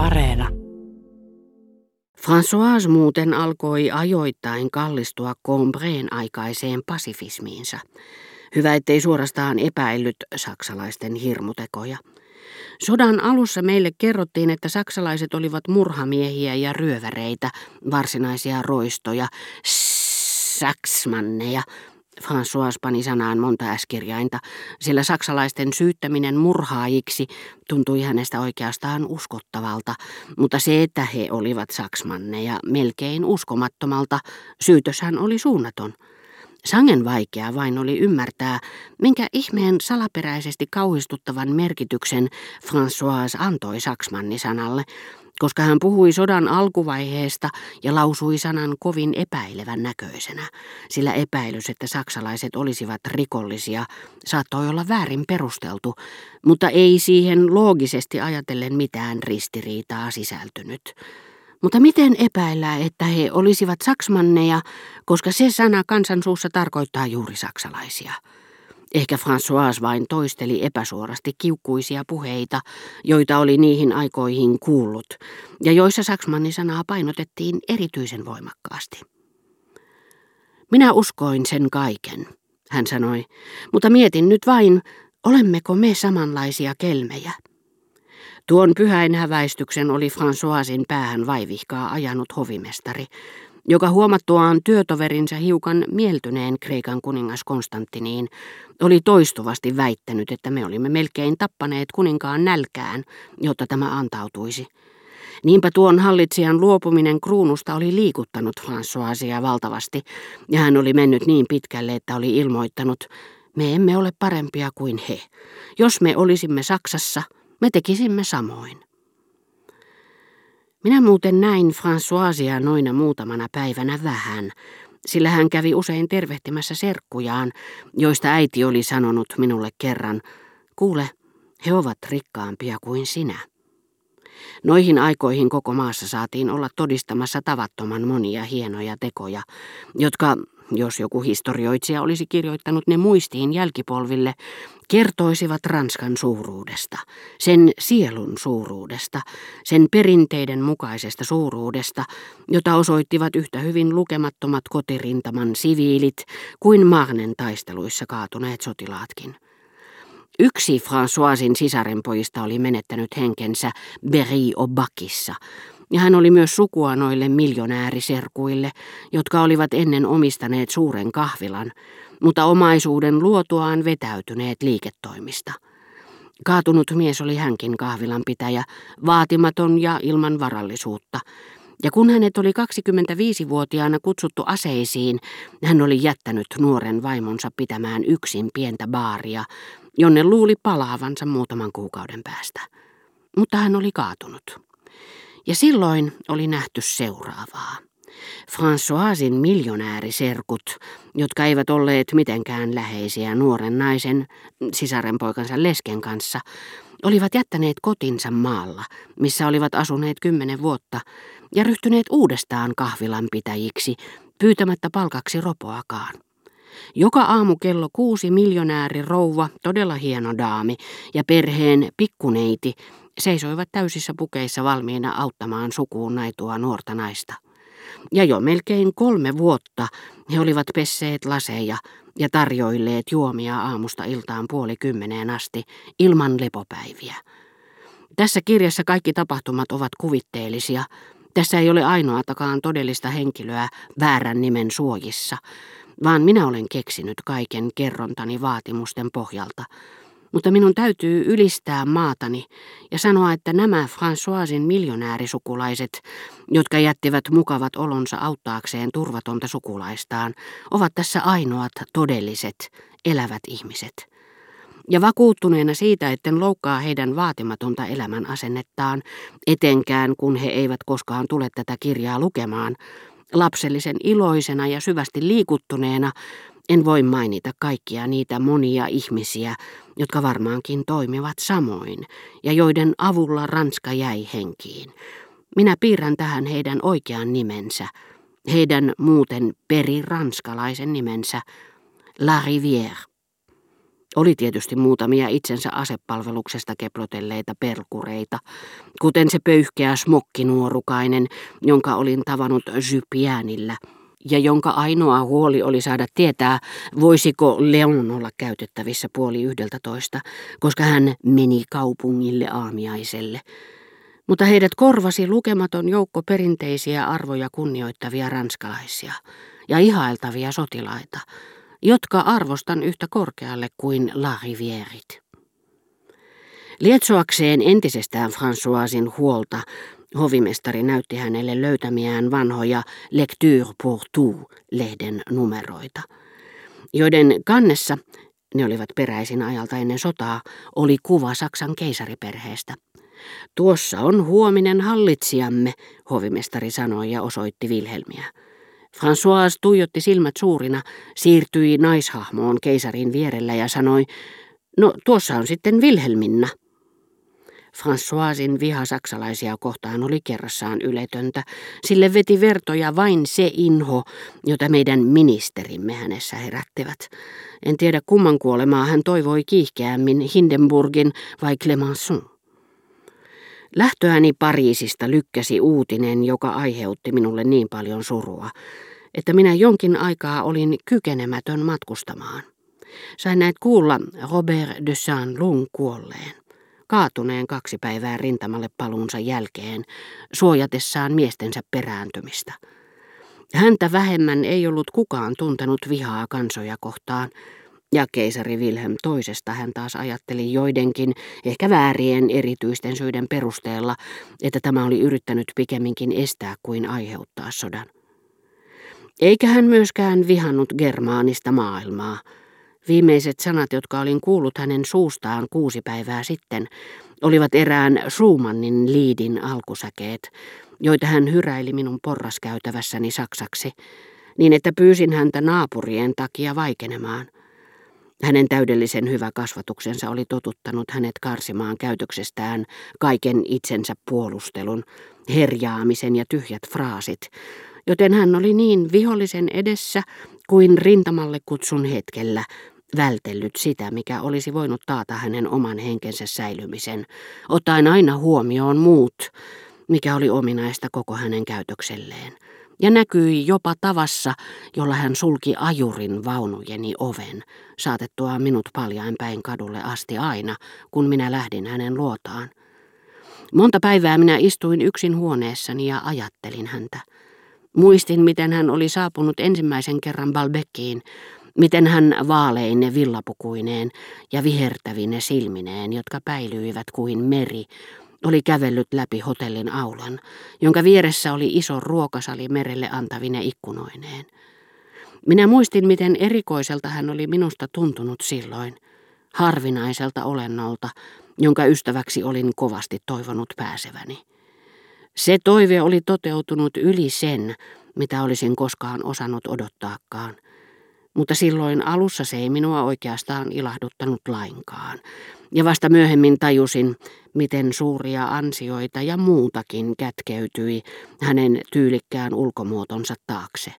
Areena. François muuten alkoi ajoittain kallistua Combreen aikaiseen pasifismiinsa. Hyvä, ettei suorastaan epäillyt saksalaisten hirmutekoja. Sodan alussa meille kerrottiin, että saksalaiset olivat murhamiehiä ja ryöväreitä, varsinaisia roistoja, saksmanneja, François pani sanaan monta äskirjainta, sillä saksalaisten syyttäminen murhaajiksi tuntui hänestä oikeastaan uskottavalta, mutta se, että he olivat saksmanneja melkein uskomattomalta, syytöshän oli suunnaton. Sangen vaikea vain oli ymmärtää, minkä ihmeen salaperäisesti kauhistuttavan merkityksen François antoi saksmannisanalle, koska hän puhui sodan alkuvaiheesta ja lausui sanan kovin epäilevän näköisenä, sillä epäilys, että saksalaiset olisivat rikollisia, saattoi olla väärin perusteltu, mutta ei siihen loogisesti ajatellen mitään ristiriitaa sisältynyt. Mutta miten epäillä, että he olisivat saksmanneja, koska se sana kansansuussa tarkoittaa juuri saksalaisia? Ehkä François vain toisteli epäsuorasti kiukkuisia puheita, joita oli niihin aikoihin kuullut, ja joissa saksmannisanaa painotettiin erityisen voimakkaasti. Minä uskoin sen kaiken, hän sanoi, mutta mietin nyt vain, olemmeko me samanlaisia kelmejä. Tuon pyhäinhäväistyksen oli Françoisin päähän vaivihkaa ajanut hovimestari, joka huomattuaan työtoverinsa hiukan mieltyneen Kreikan kuningas Konstantiniin, oli toistuvasti väittänyt, että me olimme melkein tappaneet kuninkaan nälkään, jotta tämä antautuisi. Niinpä tuon hallitsijan luopuminen kruunusta oli liikuttanut Françoisia valtavasti, ja hän oli mennyt niin pitkälle, että oli ilmoittanut, me emme ole parempia kuin he. Jos me olisimme Saksassa, me tekisimme samoin. Minä muuten näin Françoisia noina muutamana päivänä vähän, sillä hän kävi usein tervehtimässä serkkujaan, joista äiti oli sanonut minulle kerran, kuule, he ovat rikkaampia kuin sinä. Noihin aikoihin koko maassa saatiin olla todistamassa tavattoman monia hienoja tekoja, jotka jos joku historioitsija olisi kirjoittanut ne muistiin jälkipolville, kertoisivat Ranskan suuruudesta, sen sielun suuruudesta, sen perinteiden mukaisesta suuruudesta, jota osoittivat yhtä hyvin lukemattomat kotirintaman siviilit kuin Marnen taisteluissa kaatuneet sotilaatkin. Yksi Françoisin sisarenpojista oli menettänyt henkensä Berry-Obakissa, ja hän oli myös sukua noille miljonääriserkuille, jotka olivat ennen omistaneet suuren kahvilan, mutta omaisuuden luotuaan vetäytyneet liiketoimista. Kaatunut mies oli hänkin kahvilanpitäjä, vaatimaton ja ilman varallisuutta, ja kun hänet oli 25-vuotiaana kutsuttu aseisiin, hän oli jättänyt nuoren vaimonsa pitämään yksin pientä baaria, jonne luuli palaavansa muutaman kuukauden päästä. Mutta hän oli kaatunut. Ja silloin oli nähty seuraavaa. Françoisin miljonääriserkut, jotka eivät olleet mitenkään läheisiä nuoren naisen, sisarenpoikansa lesken kanssa, olivat jättäneet kotinsa maalla, missä olivat asuneet kymmenen vuotta, ja ryhtyneet uudestaan kahvilanpitäjiksi, pyytämättä palkaksi ropoakaan. Joka aamu kello kuusi miljonääri rouva, todella hieno daami, ja perheen pikkuneiti seisoivat täysissä pukeissa valmiina auttamaan sukuun naitua nuorta naista. Ja jo melkein kolme vuotta he olivat pesseet laseja ja tarjoilleet juomia aamusta iltaan puoli kymmeneen asti ilman lepopäiviä. Tässä kirjassa kaikki tapahtumat ovat kuvitteellisia. Tässä ei ole ainoatakaan todellista henkilöä väärän nimen suojissa, vaan minä olen keksinyt kaiken kerrontani vaatimusten pohjalta – mutta minun täytyy ylistää maatani ja sanoa, että nämä Françoisin miljonäärisukulaiset, jotka jättivät mukavat olonsa auttaakseen turvatonta sukulaistaan, ovat tässä ainoat todelliset, elävät ihmiset. Ja vakuuttuneena siitä, etten loukkaa heidän vaatimatonta elämän asennettaan, etenkään kun he eivät koskaan tule tätä kirjaa lukemaan, lapsellisen iloisena ja syvästi liikuttuneena en voi mainita kaikkia niitä monia ihmisiä, jotka varmaankin toimivat samoin ja joiden avulla Ranska jäi henkiin. Minä piirrän tähän heidän oikean nimensä, heidän muuten peri ranskalaisen nimensä, La Rivière. Oli tietysti muutamia itsensä asepalveluksesta keplotelleita perkureita, kuten se pöyhkeä smokkinuorukainen, jonka olin tavannut Zypiänillä, ja jonka ainoa huoli oli saada tietää, voisiko Leon olla käytettävissä puoli yhdeltä toista, koska hän meni kaupungille aamiaiselle. Mutta heidät korvasi lukematon joukko perinteisiä arvoja kunnioittavia ranskalaisia ja ihailtavia sotilaita, jotka arvostan yhtä korkealle kuin La Rivierit. Lietsoakseen entisestään Françoisin huolta, hovimestari näytti hänelle löytämiään vanhoja Lecture pour tout-lehden numeroita, joiden kannessa, ne olivat peräisin ajalta ennen sotaa, oli kuva Saksan keisariperheestä. Tuossa on huominen hallitsijamme, hovimestari sanoi ja osoitti Vilhelmiä. François tuijotti silmät suurina, siirtyi naishahmoon keisarin vierellä ja sanoi, no tuossa on sitten Vilhelminna. Françoisin viha saksalaisia kohtaan oli kerrassaan yletöntä, sille veti vertoja vain se inho, jota meidän ministerimme hänessä herättivät. En tiedä kumman kuolemaa hän toivoi kiihkeämmin Hindenburgin vai Clemenceau. Lähtöäni Pariisista lykkäsi uutinen, joka aiheutti minulle niin paljon surua, että minä jonkin aikaa olin kykenemätön matkustamaan. Sain näet kuulla Robert de Saint-Lung kuolleen, kaatuneen kaksi päivää rintamalle paluunsa jälkeen, suojatessaan miestensä perääntymistä. Häntä vähemmän ei ollut kukaan tuntenut vihaa kansoja kohtaan, ja keisari Wilhelm toisesta hän taas ajatteli joidenkin, ehkä väärien erityisten syiden perusteella, että tämä oli yrittänyt pikemminkin estää kuin aiheuttaa sodan. Eikä hän myöskään vihannut germaanista maailmaa. Viimeiset sanat, jotka olin kuullut hänen suustaan kuusi päivää sitten, olivat erään Schumannin liidin alkusäkeet, joita hän hyräili minun porraskäytävässäni saksaksi, niin että pyysin häntä naapurien takia vaikenemaan – hänen täydellisen hyvä kasvatuksensa oli totuttanut hänet karsimaan käytöksestään kaiken itsensä puolustelun, herjaamisen ja tyhjät fraasit, joten hän oli niin vihollisen edessä kuin rintamalle kutsun hetkellä vältellyt sitä, mikä olisi voinut taata hänen oman henkensä säilymisen, ottaen aina huomioon muut, mikä oli ominaista koko hänen käytökselleen ja näkyi jopa tavassa, jolla hän sulki ajurin vaunujeni oven, saatettua minut paljain päin kadulle asti aina, kun minä lähdin hänen luotaan. Monta päivää minä istuin yksin huoneessani ja ajattelin häntä. Muistin, miten hän oli saapunut ensimmäisen kerran Balbekkiin, miten hän vaaleine villapukuineen ja vihertävine silmineen, jotka päilyivät kuin meri, oli kävellyt läpi hotellin aulan, jonka vieressä oli iso ruokasali merelle antavine ikkunoineen. Minä muistin, miten erikoiselta hän oli minusta tuntunut silloin, harvinaiselta olennolta, jonka ystäväksi olin kovasti toivonut pääseväni. Se toive oli toteutunut yli sen, mitä olisin koskaan osannut odottaakaan. Mutta silloin alussa se ei minua oikeastaan ilahduttanut lainkaan. Ja vasta myöhemmin tajusin, miten suuria ansioita ja muutakin kätkeytyi hänen tyylikkään ulkomuotonsa taakse.